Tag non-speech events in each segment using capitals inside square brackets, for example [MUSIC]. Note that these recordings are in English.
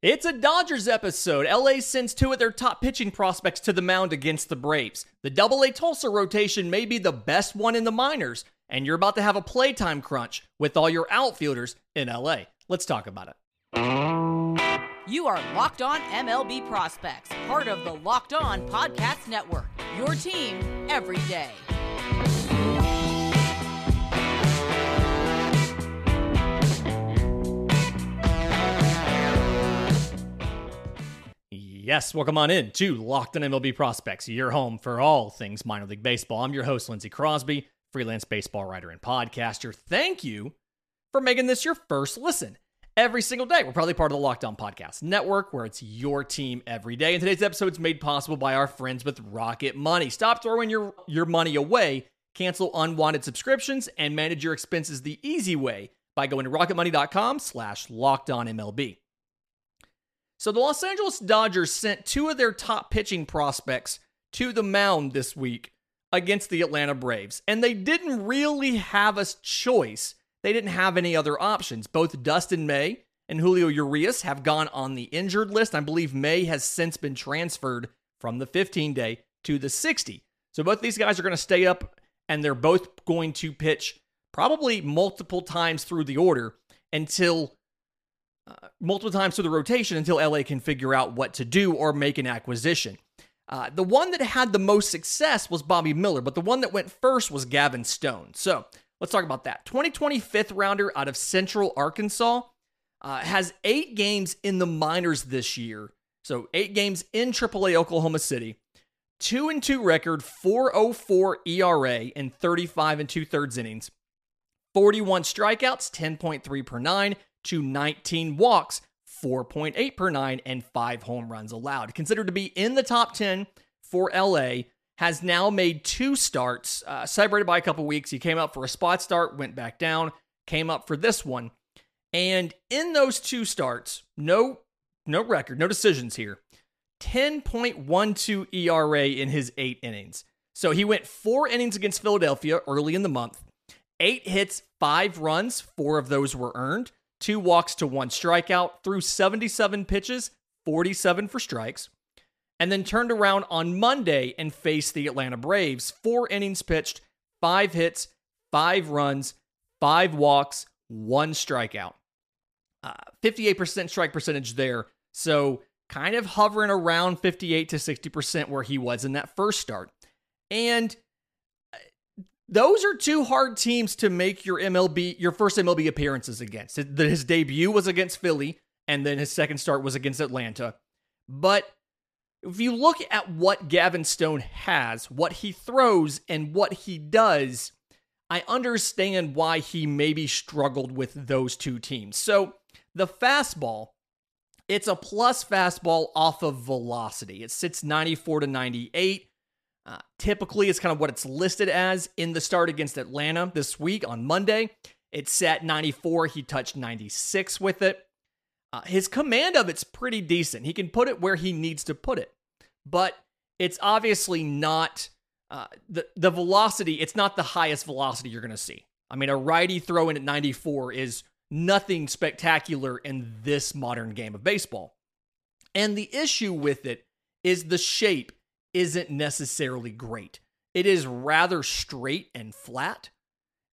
It's a Dodgers episode. LA sends two of their top pitching prospects to the mound against the Braves. The double A Tulsa rotation may be the best one in the minors, and you're about to have a playtime crunch with all your outfielders in LA. Let's talk about it. You are Locked On MLB Prospects, part of the Locked On Podcast Network. Your team every day. Yes, welcome on in to Locked on MLB Prospects, your home for all things minor league baseball. I'm your host, Lindsay Crosby, freelance baseball writer and podcaster. Thank you for making this your first listen every single day. We're probably part of the Locked On Podcast Network, where it's your team every day. And today's episode is made possible by our friends with Rocket Money. Stop throwing your, your money away, cancel unwanted subscriptions, and manage your expenses the easy way by going to rocketmoney.com slash locked on MLB. So the Los Angeles Dodgers sent two of their top pitching prospects to the mound this week against the Atlanta Braves, and they didn't really have a choice. They didn't have any other options. Both Dustin May and Julio Urias have gone on the injured list. I believe May has since been transferred from the 15 day to the 60. So both these guys are going to stay up and they're both going to pitch probably multiple times through the order until multiple times through the rotation until LA can figure out what to do or make an acquisition. Uh, the one that had the most success was Bobby Miller, but the one that went first was Gavin Stone. So let's talk about that. 2020 fifth rounder out of Central Arkansas uh, has eight games in the minors this year. So eight games in AAA Oklahoma City. Two and two record, 404 ERA in 35 and two thirds innings. 41 strikeouts, 10.3 per nine, to 19 walks, 4.8 per nine, and five home runs allowed. Considered to be in the top 10 for LA, has now made two starts, uh, separated by a couple weeks. He came up for a spot start, went back down, came up for this one. And in those two starts, no no record, no decisions here. 10.12 ERA in his 8 innings. So he went 4 innings against Philadelphia early in the month. 8 hits, 5 runs, 4 of those were earned two walks to one strikeout, threw 77 pitches, 47 for strikes, and then turned around on Monday and faced the Atlanta Braves. Four innings pitched, five hits, five runs, five walks, one strikeout. Uh, 58% strike percentage there. So kind of hovering around 58 to 60% where he was in that first start. And those are two hard teams to make your MLB, your first MLB appearances against. His debut was against Philly, and then his second start was against Atlanta. But if you look at what Gavin Stone has, what he throws, and what he does, I understand why he maybe struggled with those two teams. So the fastball, it's a plus fastball off of velocity. It sits 94 to 98. Typically, it's kind of what it's listed as in the start against Atlanta this week on Monday. It sat 94. He touched 96 with it. Uh, his command of it's pretty decent. He can put it where he needs to put it, but it's obviously not uh, the the velocity. It's not the highest velocity you're going to see. I mean, a righty throwing at 94 is nothing spectacular in this modern game of baseball. And the issue with it is the shape isn't necessarily great. It is rather straight and flat.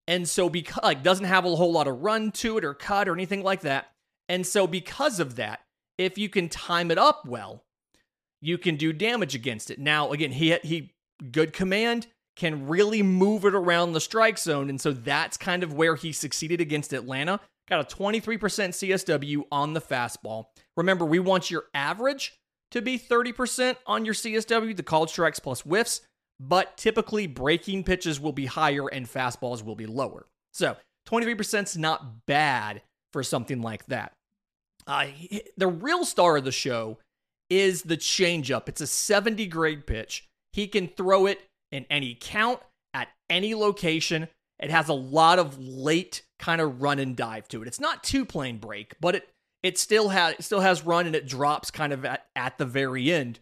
And so because like doesn't have a whole lot of run to it or cut or anything like that. And so because of that, if you can time it up well, you can do damage against it. Now again, he he good command can really move it around the strike zone and so that's kind of where he succeeded against Atlanta. Got a 23% CSW on the fastball. Remember, we want your average to be 30% on your CSW, the called strikes plus whiffs, but typically breaking pitches will be higher and fastballs will be lower. So 23% is not bad for something like that. Uh, the real star of the show is the changeup. It's a 70 grade pitch. He can throw it in any count at any location. It has a lot of late kind of run and dive to it. It's not two plane break, but it it still has it still has run and it drops kind of at, at the very end.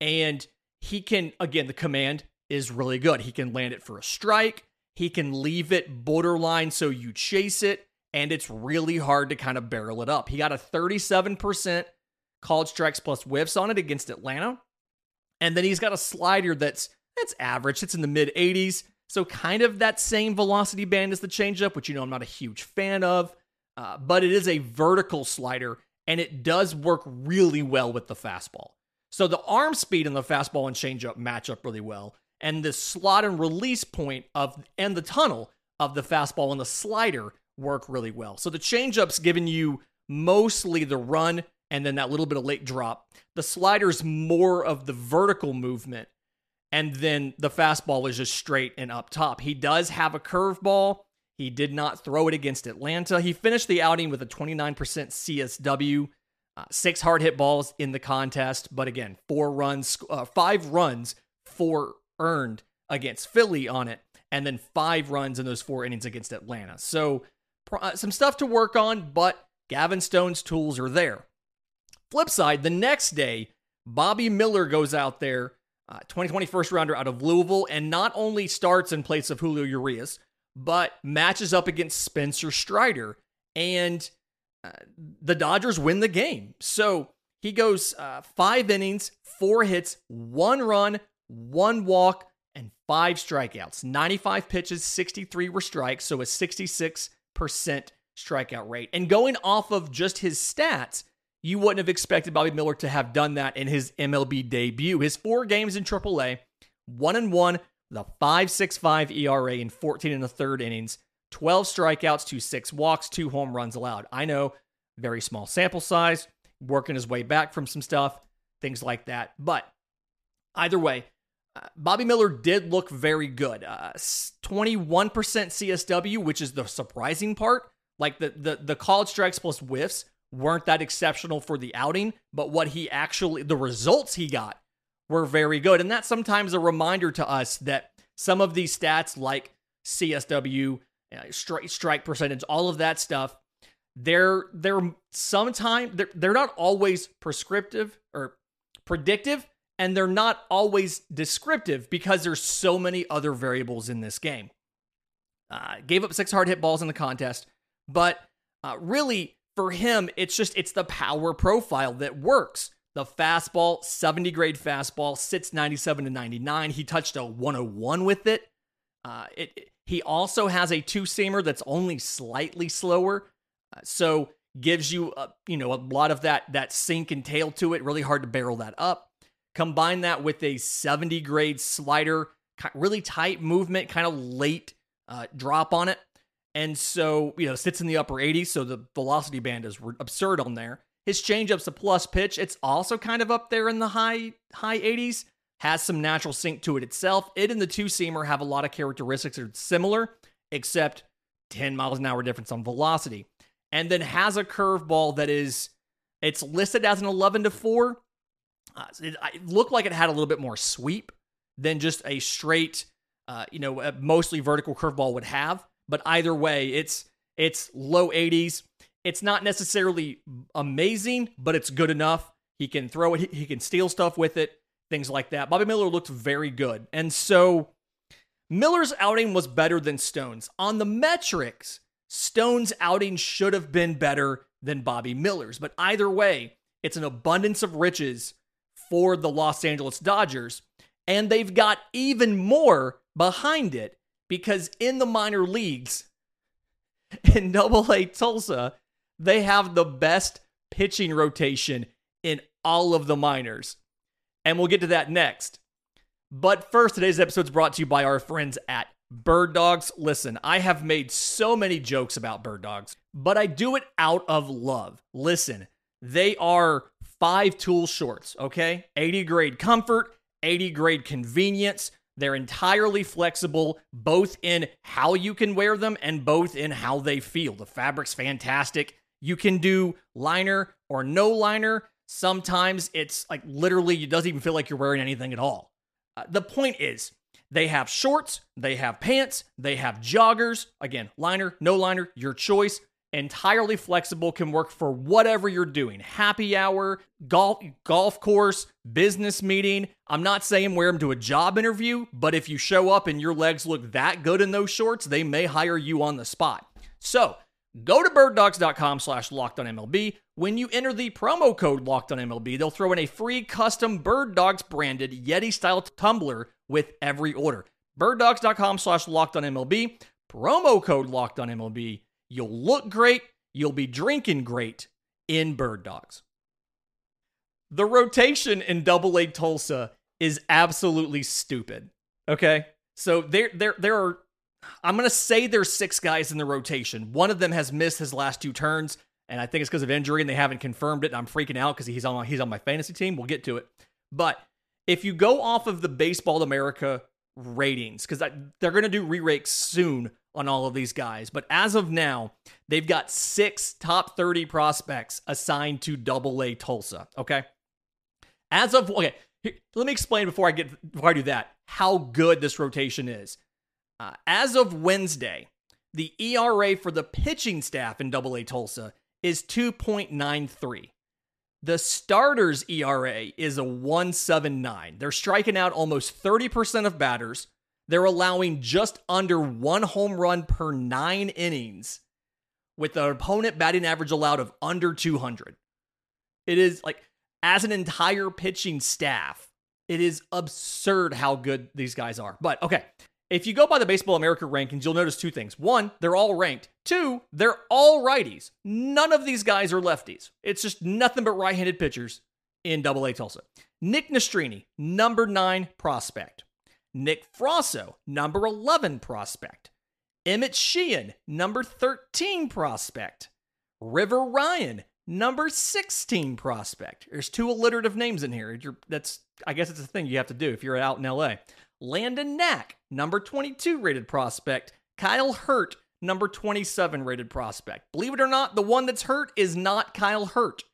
And he can again the command is really good. He can land it for a strike. He can leave it borderline so you chase it and it's really hard to kind of barrel it up. He got a 37% called strikes plus whiffs on it against Atlanta. And then he's got a slider that's that's average. It's in the mid 80s. So kind of that same velocity band as the changeup, which you know I'm not a huge fan of. Uh, but it is a vertical slider and it does work really well with the fastball. So the arm speed and the fastball and changeup match up really well. And the slot and release point of and the tunnel of the fastball and the slider work really well. So the changeup's giving you mostly the run and then that little bit of late drop. The slider's more of the vertical movement, and then the fastball is just straight and up top. He does have a curveball. He did not throw it against Atlanta. He finished the outing with a 29% CSW, uh, six hard hit balls in the contest, but again, four runs, uh, five runs, four earned against Philly on it, and then five runs in those four innings against Atlanta. So uh, some stuff to work on, but Gavin Stone's tools are there. Flip side, the next day, Bobby Miller goes out there, uh, 2020 first rounder out of Louisville, and not only starts in place of Julio Urias, but matches up against Spencer Strider. And uh, the Dodgers win the game. So he goes uh, five innings, four hits, one run, one walk, and five strikeouts. 95 pitches, 63 were strikes, so a 66% strikeout rate. And going off of just his stats, you wouldn't have expected Bobby Miller to have done that in his MLB debut. His four games in AAA, one and one, the 5.65 ERA in 14 and a third innings, 12 strikeouts to six walks, two home runs allowed. I know, very small sample size, working his way back from some stuff, things like that. But either way, uh, Bobby Miller did look very good. Uh, 21% CSW, which is the surprising part. Like the, the the called strikes plus whiffs weren't that exceptional for the outing, but what he actually, the results he got were very good. And that's sometimes a reminder to us that some of these stats, like CSW, uh, strike, strike percentage, all of that stuff, they're they're sometimes they're, they're not always prescriptive or predictive and they're not always descriptive because there's so many other variables in this game. Uh, gave up six hard hit balls in the contest, but uh, really for him, it's just it's the power profile that works. The fastball, 70 grade fastball, sits 97 to 99. He touched a 101 with it. Uh, it, it he also has a two seamer that's only slightly slower, uh, so gives you a, you know a lot of that that sink and tail to it. Really hard to barrel that up. Combine that with a 70 grade slider, really tight movement, kind of late uh, drop on it. And so, you know, sits in the upper 80s, so the velocity band is absurd on there. His changeup's a plus pitch. It's also kind of up there in the high high 80s. Has some natural sink to it itself. It and the two seamer have a lot of characteristics that are similar, except 10 miles an hour difference on velocity. And then has a curveball that is it's listed as an 11 to 4. Uh, it, it, looked like it had a little bit more sweep than just a straight, uh, you know, mostly vertical curveball would have. But either way, it's it's low 80s. It's not necessarily amazing, but it's good enough. He can throw it, he can steal stuff with it, things like that. Bobby Miller looked very good. And so Miller's outing was better than Stone's. On the metrics, Stone's outing should have been better than Bobby Miller's. But either way, it's an abundance of riches for the Los Angeles Dodgers. And they've got even more behind it because in the minor leagues, [LAUGHS] in Double A Tulsa, they have the best pitching rotation in all of the minors. And we'll get to that next. But first, today's episode is brought to you by our friends at Bird Dogs. Listen, I have made so many jokes about Bird Dogs, but I do it out of love. Listen, they are five tool shorts, okay? 80 grade comfort, 80 grade convenience. They're entirely flexible, both in how you can wear them and both in how they feel. The fabric's fantastic. You can do liner or no liner. Sometimes it's like literally, it doesn't even feel like you're wearing anything at all. Uh, the point is, they have shorts, they have pants, they have joggers. Again, liner, no liner, your choice entirely flexible, can work for whatever you're doing. Happy hour, golf golf course, business meeting. I'm not saying wear them to a job interview, but if you show up and your legs look that good in those shorts, they may hire you on the spot. So, Go to birddogs.com slash locked on MLB. When you enter the promo code locked on MLB, they'll throw in a free custom Bird Dogs branded Yeti style tumbler with every order. Birddogs.com slash locked on MLB. Promo code locked on MLB. You'll look great. You'll be drinking great in Bird Dogs. The rotation in Double A Tulsa is absolutely stupid. Okay? So there there there are I'm going to say there's six guys in the rotation. One of them has missed his last two turns, and I think it's because of injury, and they haven't confirmed it. And I'm freaking out because he's on he's on my fantasy team. We'll get to it. But if you go off of the Baseball America ratings, because they're going to do re-rakes soon on all of these guys, but as of now, they've got six top 30 prospects assigned to Double A Tulsa. Okay, as of okay, let me explain before I get before I do that how good this rotation is. Uh, as of Wednesday, the ERA for the pitching staff in Double A Tulsa is 2.93. The starters' ERA is a 179. They're striking out almost 30% of batters. They're allowing just under one home run per nine innings, with the opponent batting average allowed of under 200. It is like, as an entire pitching staff, it is absurd how good these guys are. But okay, if you go by the Baseball America rankings, you'll notice two things. One, they're all ranked. Two, they're all righties. None of these guys are lefties. It's just nothing but right handed pitchers in Double A Tulsa. Nick Nastrini, number nine prospect. Nick Frasso, number 11 prospect. Emmet Sheehan, number 13 prospect. River Ryan, number 16 prospect. There's two alliterative names in here. You're, that's I guess it's a thing you have to do if you're out in LA. Landon Knack, number 22 rated prospect. Kyle Hurt, number 27 rated prospect. Believe it or not, the one that's hurt is not Kyle Hurt.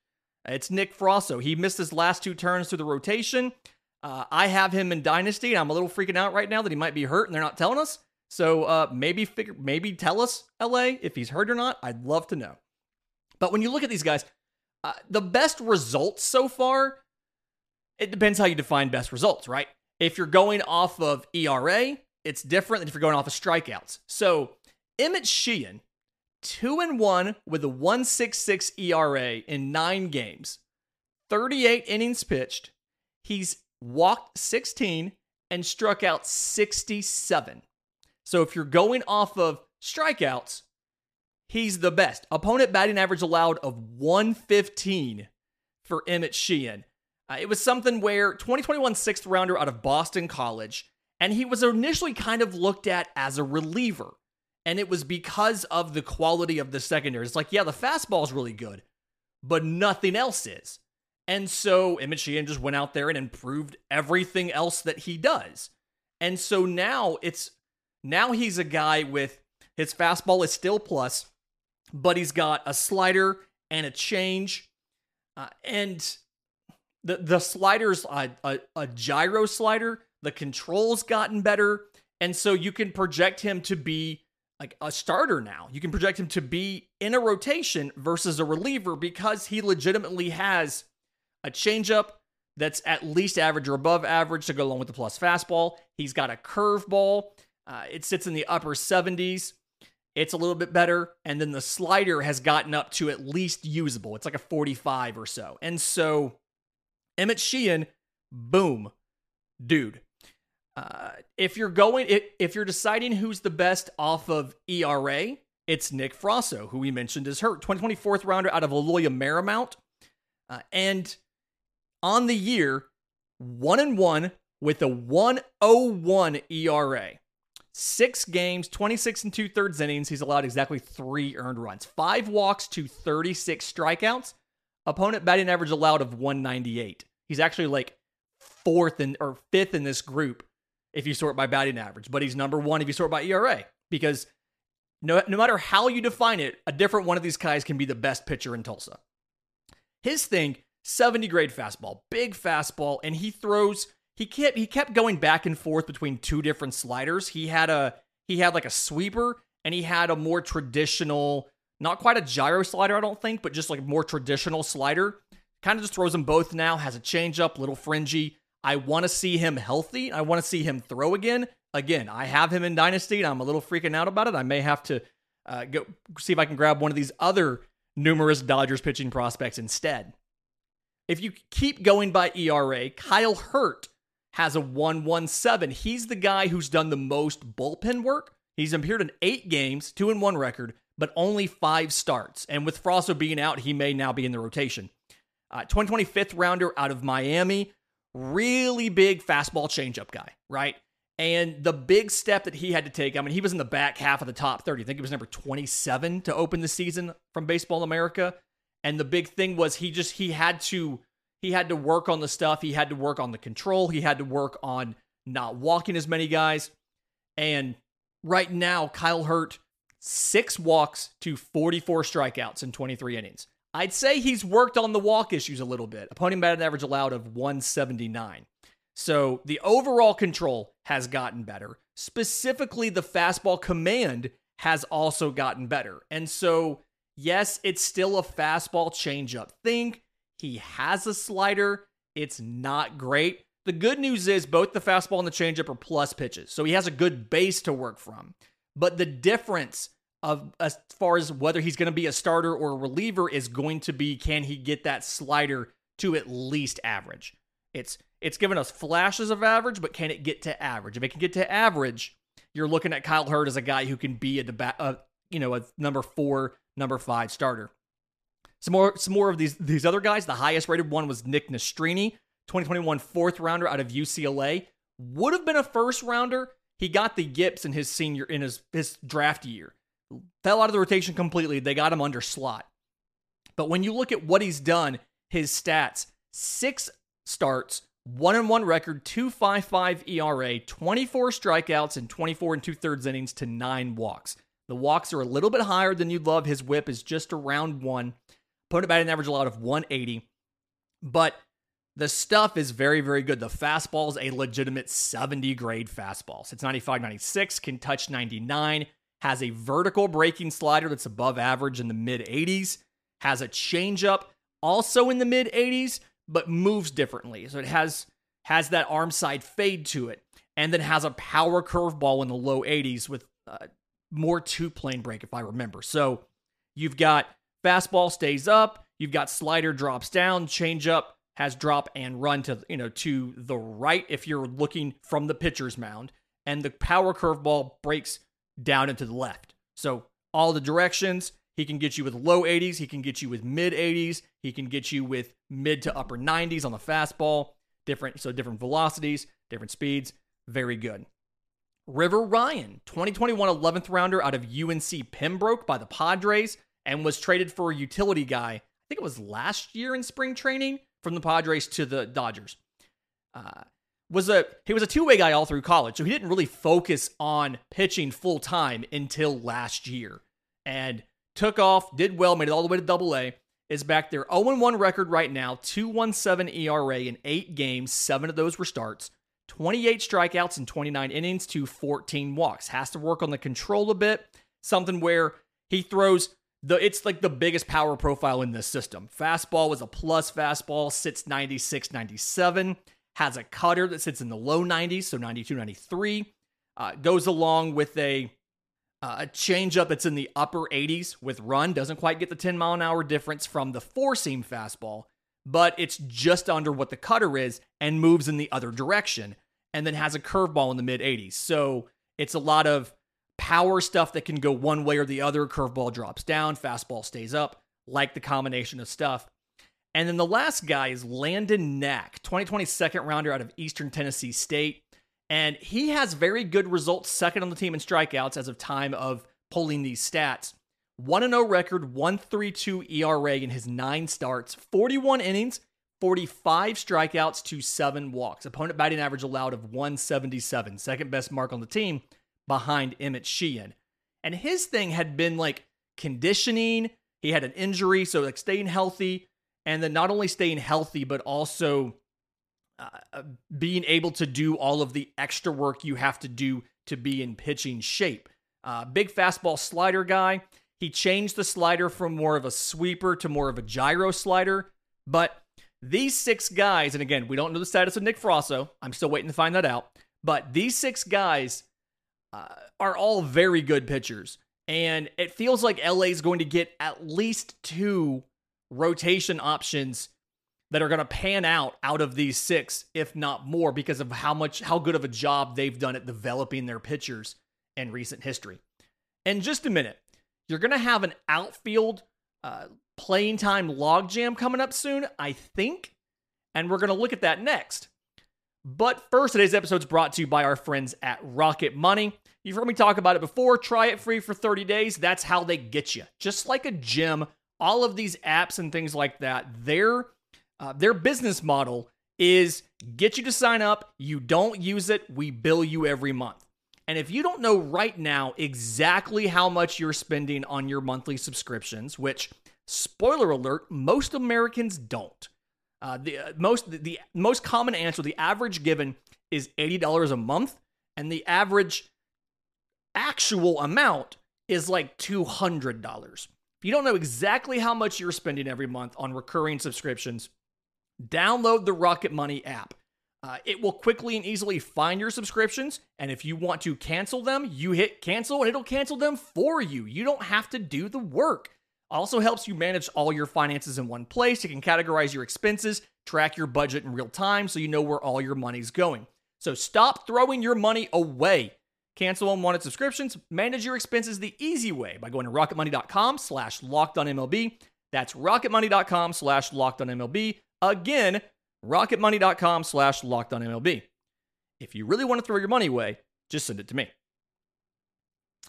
It's Nick Frasso. He missed his last two turns through the rotation. Uh, I have him in Dynasty, and I'm a little freaking out right now that he might be hurt, and they're not telling us. So uh, maybe figure, maybe tell us, LA, if he's hurt or not. I'd love to know. But when you look at these guys, uh, the best results so far, it depends how you define best results, right? If you're going off of ERA, it's different than if you're going off of strikeouts. So Emmet Sheehan, two and one with a 166 ERA in nine games, 38 innings pitched. He's walked 16 and struck out 67. So if you're going off of strikeouts, he's the best. Opponent batting average allowed of 115 for Emmet Sheehan. Uh, it was something where 2021 sixth rounder out of Boston College, and he was initially kind of looked at as a reliever. And it was because of the quality of the secondary. It's like, yeah, the fastball is really good, but nothing else is. And so Emmet Sheehan just went out there and improved everything else that he does. And so now it's now he's a guy with his fastball is still plus, but he's got a slider and a change. Uh, and the the sliders a, a, a gyro slider. The controls gotten better, and so you can project him to be like a starter now. You can project him to be in a rotation versus a reliever because he legitimately has a changeup that's at least average or above average to go along with the plus fastball. He's got a curveball. Uh, it sits in the upper 70s. It's a little bit better. And then the slider has gotten up to at least usable. It's like a 45 or so. And so Emmet Sheehan, boom, dude. Uh, if you're going, if, you're deciding who's the best off of ERA, it's Nick Frasso, who we mentioned is hurt. 2024th rounder out of Loyola Marymount. Uh, and on the year, one and one with a 101 ERA. Six games, 26 and two thirds innings. He's allowed exactly three earned runs, five walks to 36 strikeouts. Opponent batting average allowed of 198. He's actually like fourth and or fifth in this group if you sort by batting average, but he's number one if you sort by ERA because no, no matter how you define it, a different one of these guys can be the best pitcher in Tulsa. His thing, 70 grade fastball, big fastball, and he throws. He kept he kept going back and forth between two different sliders. He had a he had like a sweeper and he had a more traditional, not quite a gyro slider, I don't think, but just like more traditional slider. Kind of just throws them both now, has a changeup, little fringy. I want to see him healthy. I want to see him throw again. Again, I have him in Dynasty and I'm a little freaking out about it. I may have to uh, go see if I can grab one of these other numerous Dodgers pitching prospects instead. If you keep going by ERA, Kyle Hurt has a 117. He's the guy who's done the most bullpen work. He's appeared in eight games, two and one record, but only five starts. And with Frasso being out, he may now be in the rotation. Uh, 2025th rounder out of Miami, really big fastball changeup guy, right? And the big step that he had to take, I mean, he was in the back half of the top 30. I think he was number 27 to open the season from Baseball America. And the big thing was he just he had to he had to work on the stuff, he had to work on the control, he had to work on not walking as many guys. And right now, Kyle Hurt, six walks to 44 strikeouts in 23 innings. I'd say he's worked on the walk issues a little bit. Opponent batted average allowed of 179. So the overall control has gotten better. Specifically, the fastball command has also gotten better. And so, yes, it's still a fastball changeup thing. He has a slider. It's not great. The good news is both the fastball and the changeup are plus pitches. So he has a good base to work from. But the difference of as far as whether he's going to be a starter or a reliever is going to be can he get that slider to at least average. It's it's given us flashes of average, but can it get to average? If it can get to average, you're looking at Kyle Hurt as a guy who can be a, deba- a you know a number four, number five starter. Some more some more of these these other guys. The highest rated one was Nick Nastrini, 2021 fourth rounder out of UCLA. Would have been a first rounder. He got the yips in his senior in his his draft year. Fell out of the rotation completely. They got him under slot. But when you look at what he's done, his stats, six starts, one and one record, 255 ERA, 24 strikeouts, and 24 and two thirds innings to nine walks. The walks are a little bit higher than you'd love. His whip is just around one. Opponent batting average allowed of 180. But the stuff is very, very good. The fastball is a legitimate 70 grade fastball. It's 95, 96, can touch 99, has a vertical breaking slider that's above average in the mid 80s, has a changeup also in the mid 80s, but moves differently. So it has has that arm side fade to it, and then has a power curveball in the low 80s with uh, more two plane break, if I remember. So you've got fastball stays up, you've got slider drops down, changeup has drop and run to you know to the right if you're looking from the pitcher's mound, and the power curveball breaks down into the left. So all the directions. He can get you with low 80s. He can get you with mid 80s. He can get you with mid to upper 90s on the fastball. Different, so different velocities, different speeds. Very good. River Ryan, 2021 11th rounder out of UNC Pembroke by the Padres, and was traded for a utility guy. I think it was last year in spring training from the Padres to the Dodgers. Uh, was a he was a two way guy all through college, so he didn't really focus on pitching full time until last year, and took off, did well, made it all the way to Double A. Is back there 0 1 record right now, 2.17 ERA in eight games, seven of those were starts. 28 strikeouts in 29 innings to 14 walks. Has to work on the control a bit. Something where he throws the it's like the biggest power profile in this system. Fastball was a plus fastball, sits 96, 97. Has a cutter that sits in the low 90s, so 92, 93. Uh, goes along with a uh, a changeup that's in the upper 80s with run. Doesn't quite get the 10 mile an hour difference from the four seam fastball, but it's just under what the cutter is and moves in the other direction. And then has a curveball in the mid 80s. So it's a lot of power stuff that can go one way or the other. Curveball drops down, fastball stays up, like the combination of stuff. And then the last guy is Landon Knack, 2020 second rounder out of Eastern Tennessee State. And he has very good results, second on the team in strikeouts as of time of pulling these stats. 1 0 record, 132 ERA in his nine starts, 41 innings, 45 strikeouts to seven walks. Opponent batting average allowed of 177, second best mark on the team behind Emmet Sheehan. And his thing had been like conditioning. He had an injury, so like staying healthy, and then not only staying healthy, but also uh, being able to do all of the extra work you have to do to be in pitching shape. Uh, big fastball slider guy. He changed the slider from more of a sweeper to more of a gyro slider. But these six guys, and again, we don't know the status of Nick Frasso. I'm still waiting to find that out. But these six guys uh, are all very good pitchers. And it feels like LA is going to get at least two rotation options that are going to pan out out of these six, if not more, because of how much, how good of a job they've done at developing their pitchers in recent history. In just a minute, you're going to have an outfield uh, playing time logjam coming up soon, I think. And we're going to look at that next. But first, today's episode is brought to you by our friends at Rocket Money. You've heard me talk about it before. Try it free for 30 days. That's how they get you. Just like a gym, all of these apps and things like that, their uh, their business model is get you to sign up. You don't use it, we bill you every month. And if you don't know right now exactly how much you're spending on your monthly subscriptions, which spoiler alert, most Americans don't. Uh, the uh, most the, the most common answer, the average given is eighty dollars a month, and the average actual amount is like two hundred dollars. If you don't know exactly how much you're spending every month on recurring subscriptions, download the Rocket Money app. Uh, it will quickly and easily find your subscriptions, and if you want to cancel them, you hit cancel and it'll cancel them for you. You don't have to do the work. Also helps you manage all your finances in one place. You can categorize your expenses, track your budget in real time so you know where all your money's going. So stop throwing your money away. Cancel unwanted subscriptions, manage your expenses the easy way by going to rocketmoney.com slash MLB. That's rocketmoney.com slash MLB. Again, rocketmoney.com slash MLB. If you really want to throw your money away, just send it to me.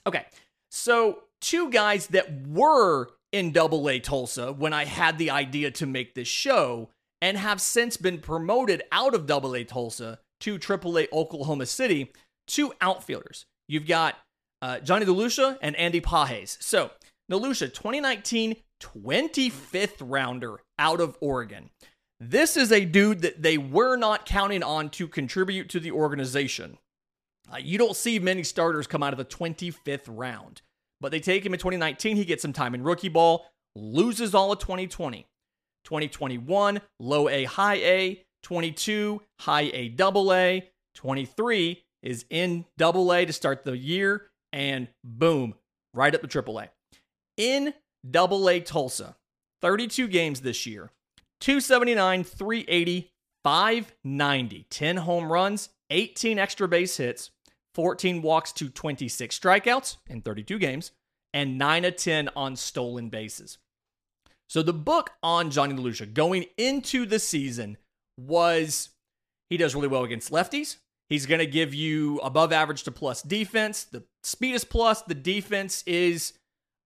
Okay, so two guys that were in Double A Tulsa when I had the idea to make this show and have since been promoted out of Double A Tulsa to Triple A Oklahoma City, two outfielders. You've got uh, Jonny DeLuca and Andy Pages. So, DeLuca, 2019 25th rounder out of Oregon. This is a dude that they were not counting on to contribute to the organization. Uh, you don't see many starters come out of the 25th round. But they take him in 2019. He gets some time in rookie ball, loses all of 2020. 2021, low A, high A. 22, high A, double A. 23 is in double A to start the year. And boom, right up to triple A. In double A Tulsa, 32 games this year, 279, 380, 590, 10 home runs, 18 extra base hits, 14 walks to 26 strikeouts in 32 games, and 9 of 10 on stolen bases. So the book on Jonny DeLuca going into the season was he does really well against lefties. He's going to give you above average to plus defense. The speed is plus. The defense is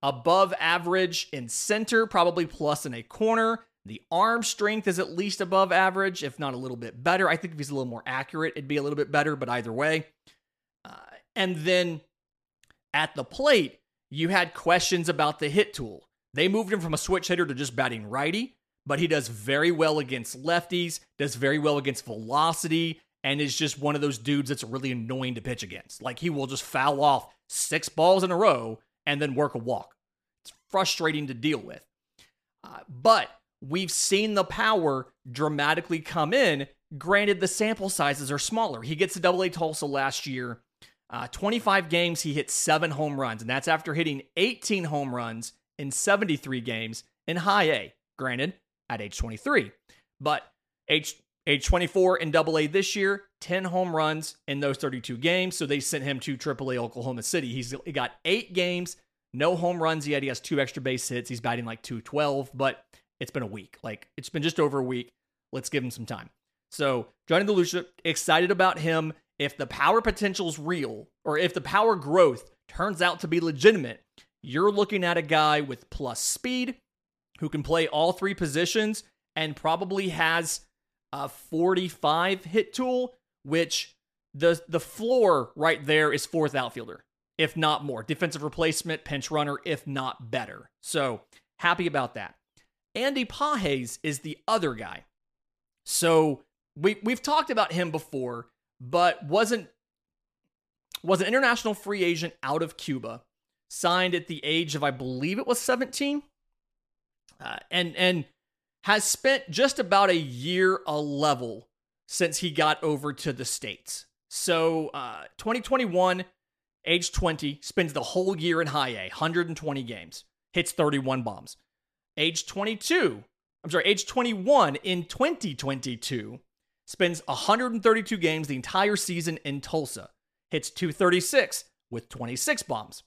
above average in center, probably plus in a corner. The arm strength is at least above average, if not a little bit better. I think if he's a little more accurate, it'd be a little bit better, but either way. Uh, and then at the plate, you had questions about the hit tool. They moved him from a switch hitter to just batting righty, but he does very well against lefties, does very well against velocity, and is just one of those dudes that's really annoying to pitch against. Like he will just foul off six balls in a row and then work a walk. It's frustrating to deal with. Uh, but we've seen the power dramatically come in. Granted, the sample sizes are smaller. He gets to double A Tulsa last year uh, 25 games, he hit seven home runs, and that's after hitting 18 home runs in 73 games in high A, granted, at age 23. But age, age 24 in double A this year, 10 home runs in those 32 games. So they sent him to Triple A Oklahoma City. He's he got eight games, no home runs yet. He has two extra base hits. He's batting like 212, but it's been a week. Like it's been just over a week. Let's give him some time. So Jonny DeLuca, excited about him if the power potential is real or if the power growth turns out to be legitimate, you're looking at a guy with plus speed who can play all three positions and probably has a 45 hit tool, which the the floor right there is fourth outfielder, if not more. Defensive replacement, pinch runner, if not better. So happy about that. Andy Pages is the other guy. So we we've talked about him before but wasn't was an international free agent out of Cuba, signed at the age of I believe it was 17, uh, and and has spent just about a year a level since he got over to the states. So uh, 2021, age 20, spends the whole year in high A, 120 games, hits 31 bombs. Age 22, I'm sorry, age 21 in 2022, spends 132 games the entire season in Tulsa, hits 236 with 26 bombs.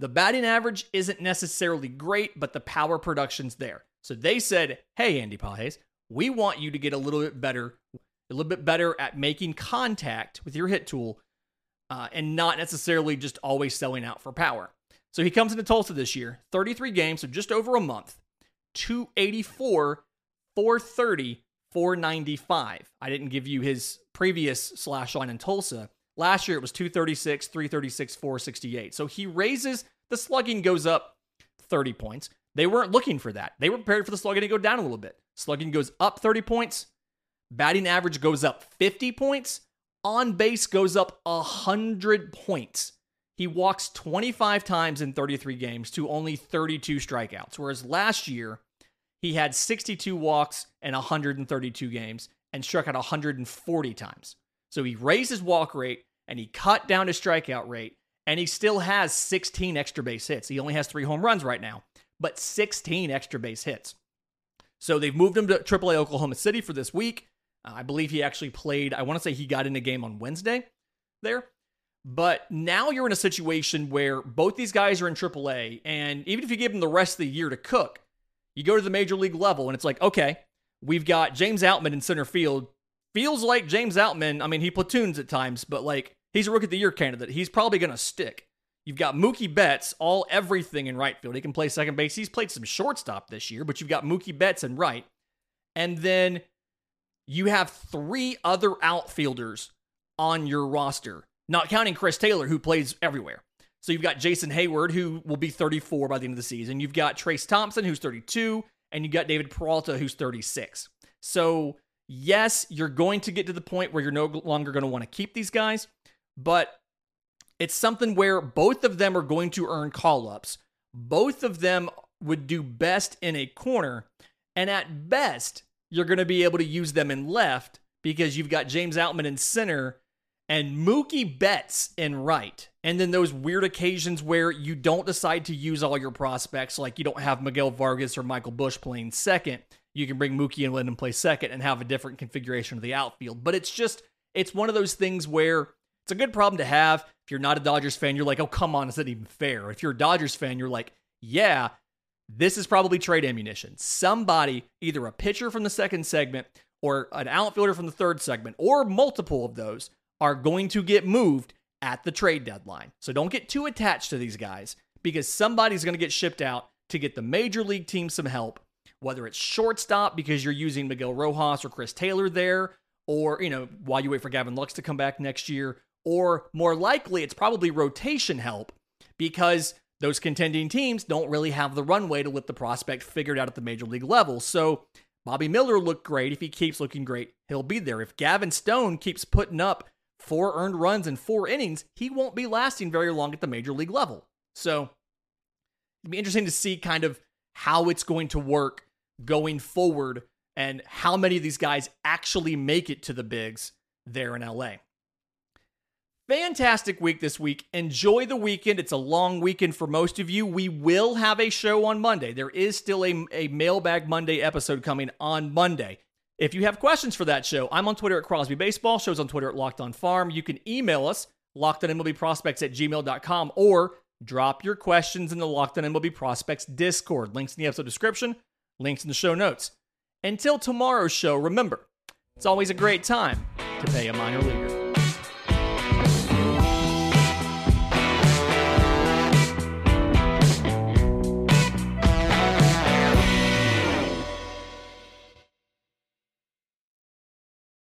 The batting average isn't necessarily great, but the power production's there. So they said, hey, Andy Pages, we want you to get a little bit better, a little bit better at making contact with your hit tool uh, and not necessarily just always selling out for power. So he comes into Tulsa this year, 33 games, so just over a month, 284, 430, 495. I didn't give you his previous slash line in Tulsa. Last year it was 236, 336, 468. So he raises the slugging goes up 30 points. They weren't looking for that. They were prepared for the slugging to go down a little bit. Slugging goes up 30 points. Batting average goes up 50 points. On base goes up 100 points. He walks 25 times in 33 games to only 32 strikeouts, whereas last year he had 62 walks and 132 games and struck out 140 times. So he raised his walk rate and he cut down his strikeout rate, and he still has 16 extra base hits. He only has three home runs right now, but 16 extra base hits. So they've moved him to AAA Oklahoma City for this week. Uh, I believe he actually played, I want to say he got in a game on Wednesday there. But now you're in a situation where both these guys are in AAA, and even if you give them the rest of the year to cook, you go to the major league level, and it's like, okay, we've got James Outman in center field. Feels like James Outman, I mean, he platoons at times, but like he's a rookie of the year candidate. He's probably going to stick. You've got Mookie Betts, all everything in right field. He can play second base. He's played some shortstop this year, but you've got Mookie Betts in right. And then you have three other outfielders on your roster not counting Chris Taylor, who plays everywhere. So you've got Jason Heyward, who will be 34 by the end of the season. You've got Trayce Thompson, who's 32, and you've got David Peralta, who's 36. So, yes, you're going to get to the point where you're no longer going to want to keep these guys, but it's something where both of them are going to earn call ups. Both of them would do best in a corner, and at best, you're going to be able to use them in left because you've got James Outman in center and Mookie Betts in right. And then those weird occasions where you don't decide to use all your prospects, like you don't have Miguel Vargas or Michael Busch playing second. You can bring Mookie and let him play second and have a different configuration of the outfield. But it's just, it's one of those things where it's a good problem to have. If you're not a Dodgers fan, you're like, oh, come on, is that even fair? If you're a Dodgers fan, you're like, yeah, this is probably trade ammunition. Somebody, either a pitcher from the second segment or an outfielder from the third segment, or multiple of those, are going to get moved at the trade deadline. So don't get too attached to these guys because somebody's going to get shipped out to get the major league team some help, whether it's shortstop because you're using Miguel Rojas or Chris Taylor there, or, you know, while you wait for Gavin Lux to come back next year, or more likely, it's probably rotation help because those contending teams don't really have the runway to let the prospect figured out at the major league level. So Bobby Miller looked great. If he keeps looking great, he'll be there. If Gavin Stone keeps putting up four earned runs in four innings, he won't be lasting very long at the major league level. So it'd be interesting to see kind of how it's going to work going forward and how many of these guys actually make it to the bigs there in LA. Fantastic week this week. Enjoy the weekend. It's a long weekend for most of you. We will have a show on Monday. There is still a, a Mailbag Monday episode coming on Monday. If you have questions for that show, I'm on Twitter at Crosby Baseball. Show's on Twitter at Locked On Farm. You can email us, lockedonmlbprospects at gmail.com, or drop your questions in the Locked On MLB Prospects Discord. Links in the episode description, links in the show notes. Until tomorrow's show, remember, it's always a great time to pay a minor leaguer.